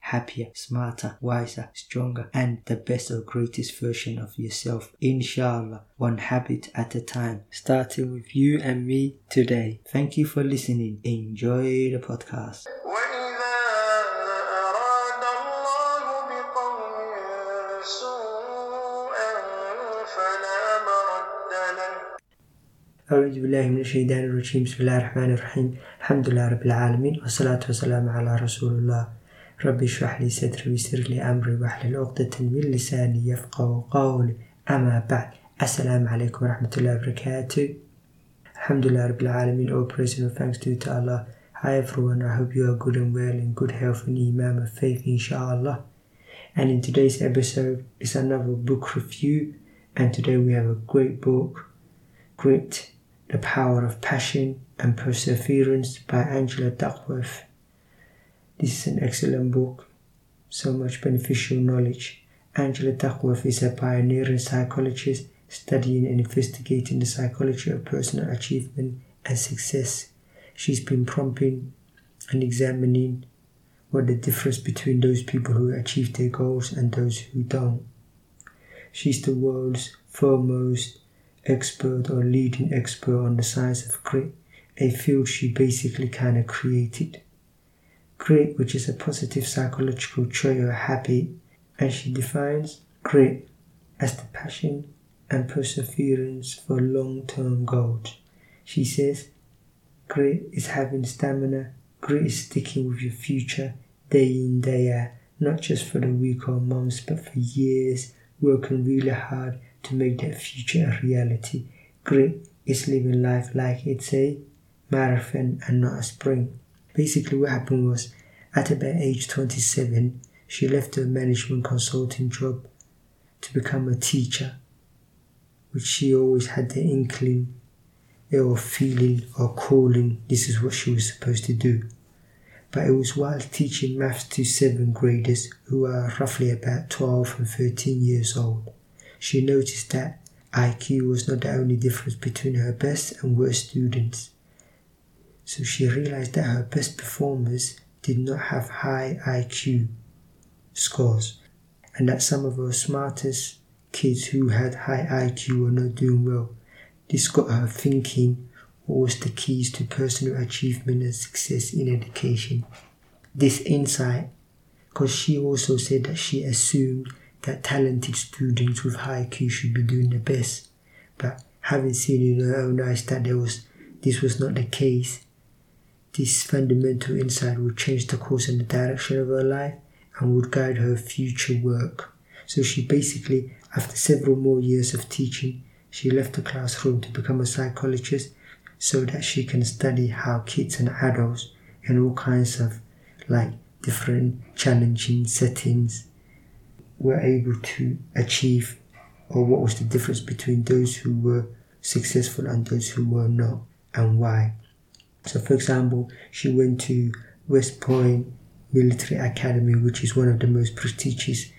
happier, smarter, wiser, stronger, and the best or greatest version of yourself. Inshallah, one habit at a time, starting with you and me today. Thank you for listening. Enjoy the podcast. وإذا أراد الله بقوم سوءا فلا مرد له أعوذ بالله من الشيطان الرجيم بسم الله الرحمن الرحيم الحمد لله رب العالمين والصلاة والسلام على رسول الله رب اشرح لي صدري ويسر لي أمري واحلل عقدة من لساني يفقه قولي. أما بعد السلام عليكم ورحمة الله وبركاته. Alhamdulillah Rabbil Alameen all praise and thanks due to Allah. Hi everyone. I hope you are good and well in good health and Iman of faith inshallah. And in today's episode is another book review. And today we have a great book Grit The Power of Passion and Perseverance by Angela Duckworth. This is an excellent book, so much beneficial knowledge. Angela Duckworth is a pioneering psychologist studying and investigating the psychology of personal achievement and success. She's been prompting and examining what the difference between those people who achieve their goals and those who don't. She's the world's foremost expert or leading expert on the science of grit, a field she basically kind of created. Grit, which is a positive psychological trait or habit, and she defines grit as the passion and perseverance for long term goals. She says, Grit is having stamina, grit is sticking with your future day in, day out, not just for the week or months, but for years, working really hard to make that future a reality. Grit is living life like it's a marathon and not a sprint. Basically, what happened was at about age 27, she left her management consulting job to become a teacher, which she always had the inkling or feeling or calling this is what she was supposed to do. But it was while teaching maths to seventh graders who are roughly about 12 and 13 years old she noticed that IQ was not the only difference between her best and worst students. So she realized that her best performers did not have high IQ scores, and that some of her smartest kids who had high IQ were not doing well. This got her thinking what was the keys to personal achievement and success in education. This insight, because she also said that she assumed that talented students with high IQ should be doing the best. But having seen in her own eyes that there was this was not the case, this fundamental insight would change the course and the direction of her life and would guide her future work. So she basically, after several more years of teaching, she left the classroom to become a psychologist so that she can study how kids and adults in all kinds of like different challenging settings were able to achieve or what was the difference between those who were successful and those who were not and why. So, for example, she went to West Point Military Academy, which is one of the most prestigious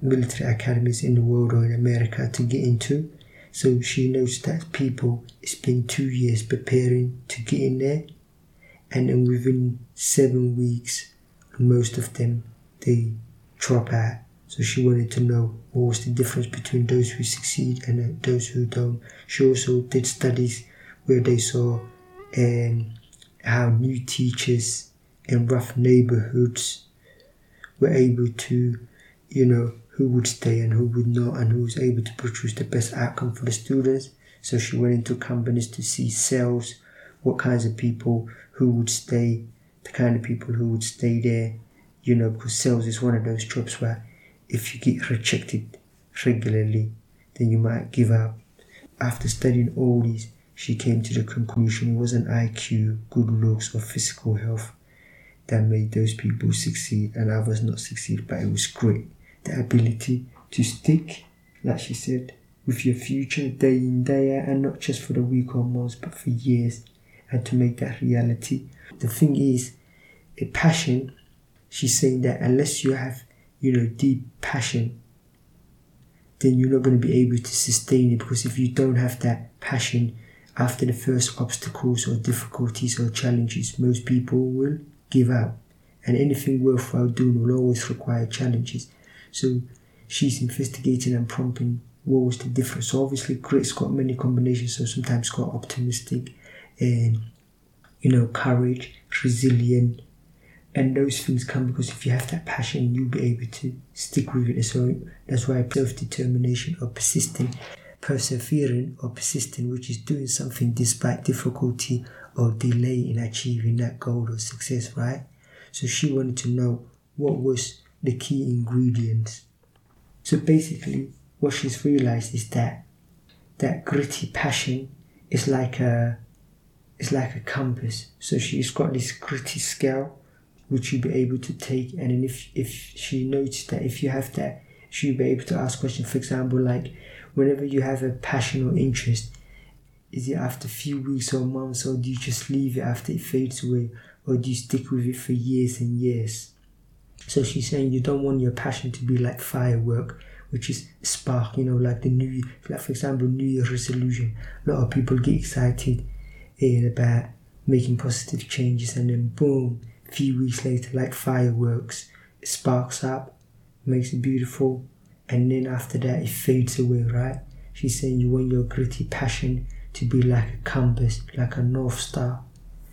military academies in the world or in America to get into. So she knows that people spend two years preparing to get in there, and then within seven weeks, most of them they drop out so she wanted to know what was the difference between those who succeed and those who don't. She also did studies where they saw um, how new teachers in rough neighborhoods were able to, you know, who would stay and who would not, and who was able to produce the best outcome for the students. So she went into companies to see sales, what kinds of people who would stay, the kind of people who would stay there, you know, because sales is one of those jobs where if you get rejected regularly, then you might give up. After studying all these, she came to the conclusion it wasn't IQ, good looks, or physical health that made those people succeed and others not succeed, but it was grit. The ability to stick, like she said, with your future day in, day out, and not just for the week or months, but for years, and to make that reality. The thing is, a passion, she's saying that unless you have, you know, deep passion, then you're not going to be able to sustain it because if you don't have that passion after the first obstacles or difficulties or challenges, most people will give up. And anything worthwhile doing will always require challenges. So she's investigating and prompting what was the difference. So obviously grit's got many combinations, so sometimes got optimistic and you know, courage, resilient, and those things come because if you have that passion, you'll be able to stick with it. So that's why self determination or persisting, persevering or persisting, which is doing something despite difficulty or delay in achieving that goal or success, right? So she wanted to know what was the key ingredients. So basically, what she's realized is that that gritty passion is like a is like a compass. So she's got this gritty scale which you'll be able to take and then if if she noticed that if you have that she'll be able to ask questions for example like whenever you have a passion or interest is it after a few weeks or months or do you just leave it after it fades away? Or do you stick with it for years and years? So she's saying you don't want your passion to be like firework which is spark you know like the new like for example new year resolution. A lot of people get excited eh, about making positive changes and then boom a few weeks later, like fireworks, it sparks up, makes it beautiful, and then after that, it fades away, right? She's saying you want your gritty passion to be like a compass, like a north star,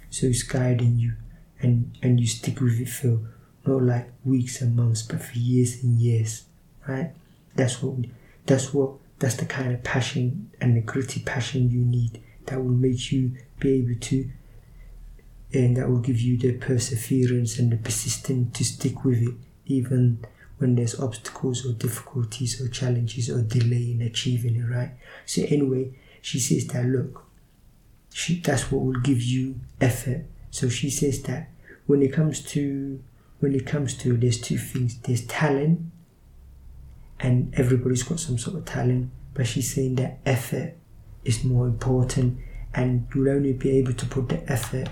so it's guiding you, and and you stick with it for not like weeks and months, but for years and years, right? That's what that's what that's the kind of passion and the gritty passion you need that will make you be able to and that will give you the perseverance and the persistence to stick with it even when there's obstacles or difficulties or challenges or delay in achieving it right? So anyway she says that look she, that's what will give you effort. So she says that when it comes to when it comes to there's two things. There's talent and everybody's got some sort of talent but she's saying that effort is more important and you'll only be able to put the effort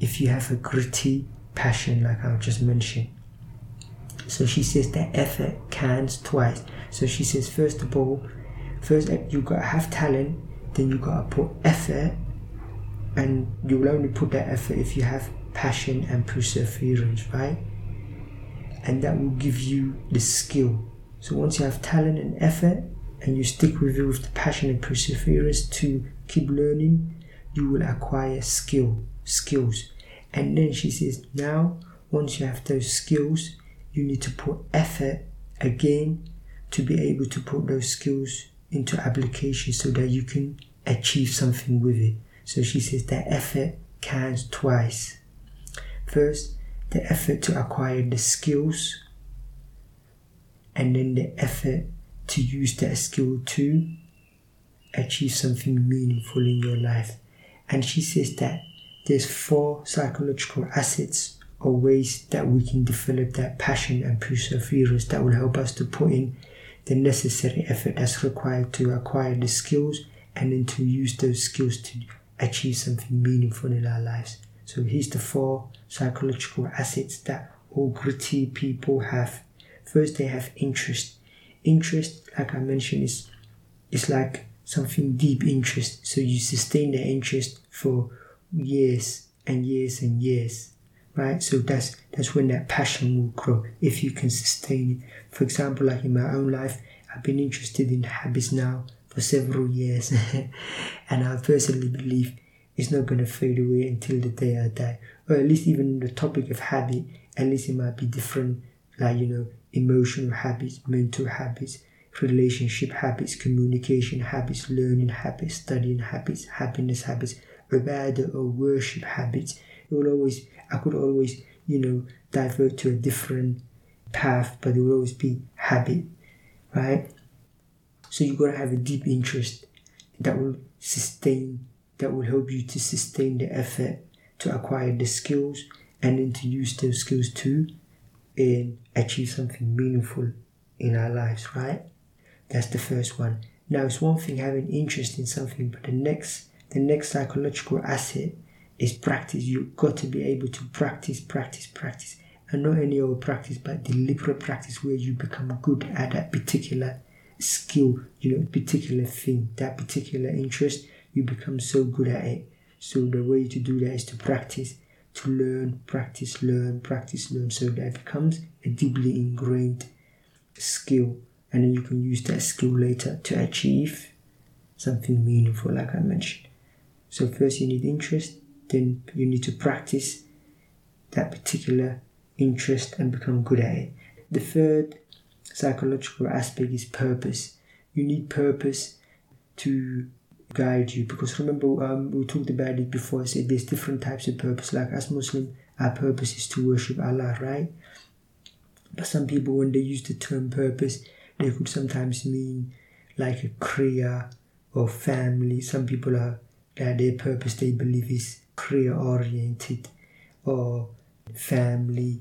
if you have a gritty passion like I just mentioned. So she says that effort counts twice. So she says first of all, first eh, you gotta have talent, then you gotta put effort, and you will only put that effort if you have passion and perseverance, right? And that will give you the skill. So once you have talent and effort, and you stick with it with the passion and perseverance to keep learning, you will acquire skill, skills. And then she says, now, once you have those skills, you need to put effort again to be able to put those skills into application so that you can achieve something with it. So she says that effort counts twice. First, the effort to acquire the skills, and then the effort to use that skill to achieve something meaningful in your life. And she says that there's four psychological assets or ways that we can develop that passion and perseverance that will help us to put in the necessary effort that's required to acquire the skills and then to use those skills to achieve something meaningful in our lives. So here's the four psychological assets that all gritty people have. First, they have interest. Interest, like I mentioned, is is like something deep interest. So you sustain the interest for years and years and years right? So that's that's when that passion will grow. If you can sustain it. For example like in my own life i've been interested in habits now for several years. And i personally believe it's not going to fade away until the day i die. Or at least even the topic of habit at least it might be different like you know emotional habits mental habits relationship habits communication habits learning habits studying habits happiness habits ibadah or worship habits. It will always, I could always, you know, divert to a different path, but it will always be habit, right? So you gotta have a deep interest that will sustain, that will help you to sustain the effort to acquire the skills and then to use those skills to and achieve something meaningful in our lives, right? That's the first one. Now it's one thing having interest in something, but the next the next psychological asset is practice. You've got to be able to practice, practice, practice. And not any old practice, but deliberate practice where you become good at that particular skill, you know, particular thing, that particular interest, you become so good at it. So the way to do that is to practice, to learn, practice, learn, practice, learn, so that becomes a deeply ingrained skill. And then you can use that skill later to achieve something meaningful, like I mentioned. So first you need interest, you need to practice that particular interest and become good at it. The third psychological aspect is purpose. You need purpose to guide you because remember um, we talked about it before. I said there's different types of purpose. Like as Muslim, our purpose is to worship Allah, right? But some people, when they use the term purpose, they could sometimes mean like a career or family. Some people are that their purpose they believe is career oriented or family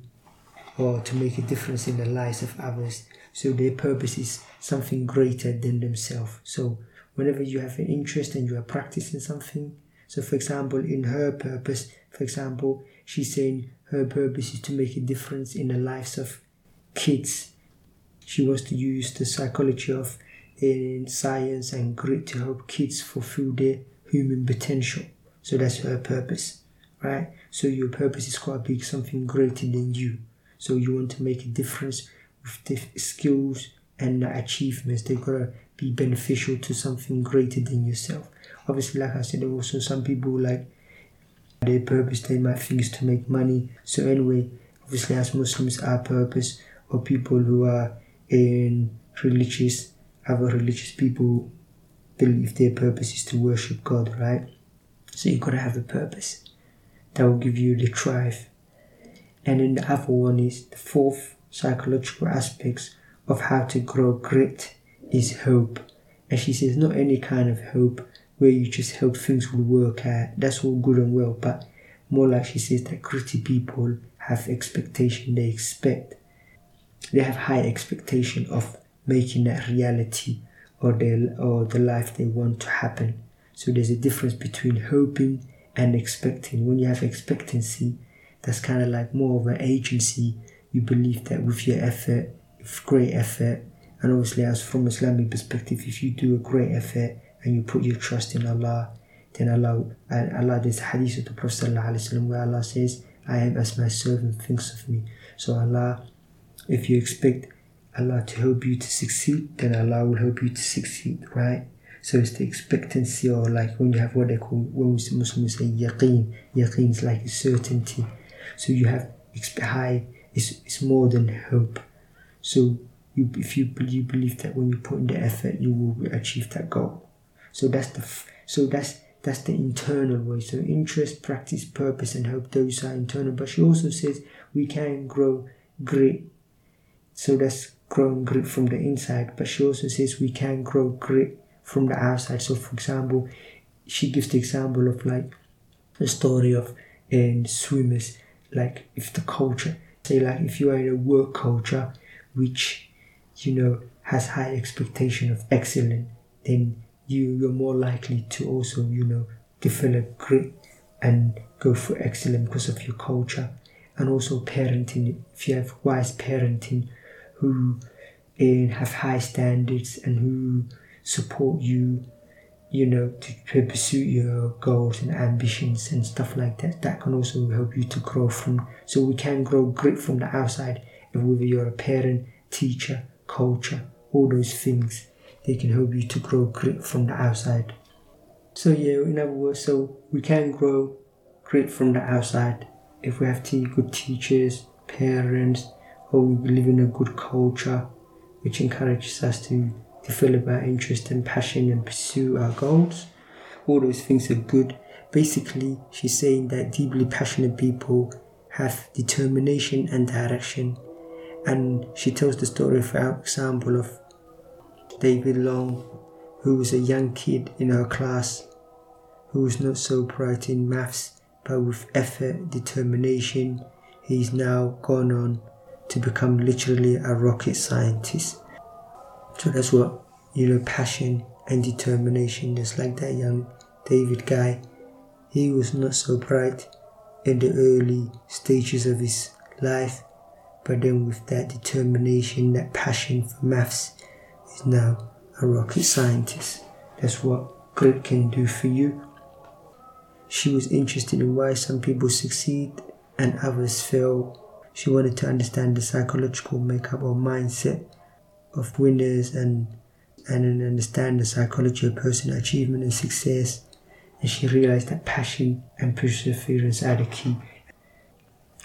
or to make a difference in the lives of others. So their purpose is something greater than themselves. So whenever you have an interest and you are practicing something, so for example, in her purpose, for example, she's saying her purpose is to make a difference in the lives of kids. She wants to use the psychology of in science and grit to help kids fulfill their human potential. So that's her purpose, right? So your purpose is quite big, something greater than you. So you want to make a difference with skills and achievements. They gotta be beneficial to something greater than yourself. Obviously, like I said, there also some people like their purpose they might think is to make money. So anyway, obviously as Muslims, our purpose or people who are in religious, other religious people believe their purpose is to worship God, right? So you gotta have a purpose that will give you the drive. And then the other one is the fourth psychological aspects of how to grow grit is hope. And she says not any kind of hope where you just hope things will work out. That's all good and well, but more like she says that gritty people have expectation, they expect they have high expectation of making that reality or their or the life they want to happen. So there's a difference between hoping and expecting. When you have expectancy, that's kind of like more of an agency. You believe that with your effort, with great effort, and obviously as from Islamic perspective, if you do a great effort and you put your trust in Allah, then Allah, Allah there's a hadith of the Prophet ﷺ where Allah says, I am as my servant thinks of me. So Allah, if you expect Allah to help you to succeed, then Allah will help you to succeed, right? So it's the expectancy or like when you have what they call, when Muslims say yaqeen, yaqeen is like a certainty. So you have high, it's, it's more than hope. So you, if you, you believe that when you put in the effort, you will achieve that goal. So that's the, so that's, that's the internal way. So interest, practice, purpose, and hope, those are internal. But she also says we can grow grit. So that's growing grit from the inside. But she also says we can grow grit from the outside. So, for example, she gives the example of like the story of in swimmers, like if the culture, say like if you are in a work culture which you know has high expectation of excellence, then you you're more likely to also you know develop grit and go for excellence because of your culture. And also parenting. If you have wise parenting who uh, have high standards and who support you, you know, to, to pursue your goals and ambitions and stuff like that. That can also help you to grow from. So we can grow grit from the outside. If whether you're a parent, teacher, culture, all those things, they can help you to grow grit from the outside. So yeah, in other words, so we can grow grit from the outside if we have good teachers, parents, or we live in a good culture, which encourages us to develop our interest and passion and pursue our goals. All those things are good. Basically, she's saying that deeply passionate people have determination and direction. And she tells the story, for example, of David Luong, who was a young kid in her class who was not so bright in maths, but with effort, determination, he's now gone on to become literally a rocket scientist. So that's what you know, passion and determination. Just like that young David guy, he was not so bright in the early stages of his life, but then with that determination, that passion for maths, is now a rocket scientist. That's what grit can do for you. She was interested in why some people succeed and others fail. She wanted to understand the psychological makeup or mindset of winners and and understand the psychology of personal achievement and success. And she realized that passion and perseverance are the key.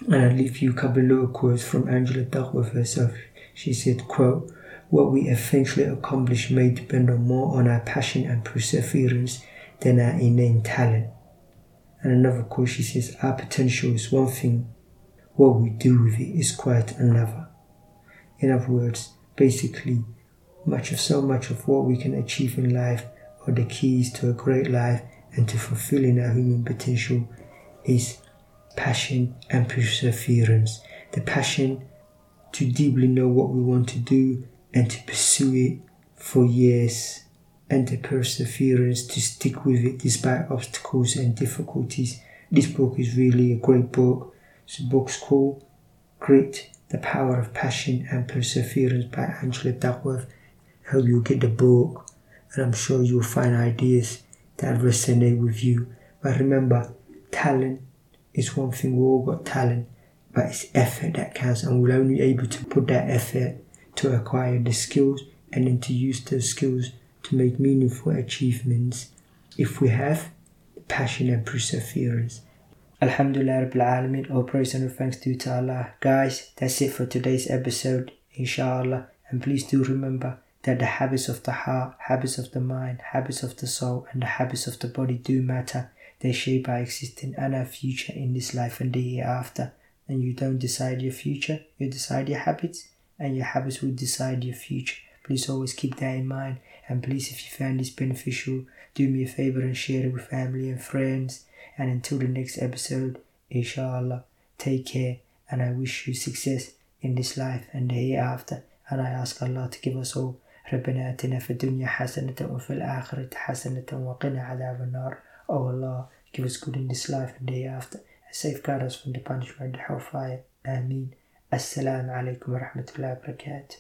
And I'll leave you a couple of quotes from Angela Duckworth herself. She said, quote, what we eventually accomplish may depend on more on our passion and perseverance than our innate talent. And another quote, she says, our potential is one thing, what we do with it is quite another. In other words, basically, much of so much of what we can achieve in life or the keys to a great life and to fulfilling our human potential is passion and perseverance. The passion to deeply know what we want to do and to pursue it for years, and the perseverance to stick with it despite obstacles and difficulties. This book is really a great book. The book's called Grit, The Power of Passion and Perseverance by Angela Duckworth I hope you'll get the book and I'm sure you'll find ideas that resonate with you. But remember, talent is one thing, we all got talent, but it's effort that counts, and we're only able to put that effort to acquire the skills and then to use those skills to make meaningful achievements if we have passion and perseverance. Alhamdulillah Rabbil Alameen, all praise and thanks due to Allah. Guys, that's it for today's episode, inshallah. And please do remember that the habits of the heart, habits of the mind, habits of the soul, and the habits of the body do matter. They shape our existence and our future in this life and the hereafter. And you don't decide your future, you decide your habits, and your habits will decide your future. Please always keep that in mind. And please, if you found this beneficial, do me a favor and share it with family and friends. And until the next episode, inshallah, take care and I wish you success in this life and the hereafter. And I ask Allah to give us all ربنا آتنا في الدنيا حسنة وفي الآخرة حسنة وقنا عذاب النار Oh Allah, give us good in this life and day after and safeguard us from the punishment of the hellfire. Ameen. Assalamu alaikum wa rahmatullahi wa barakatuh.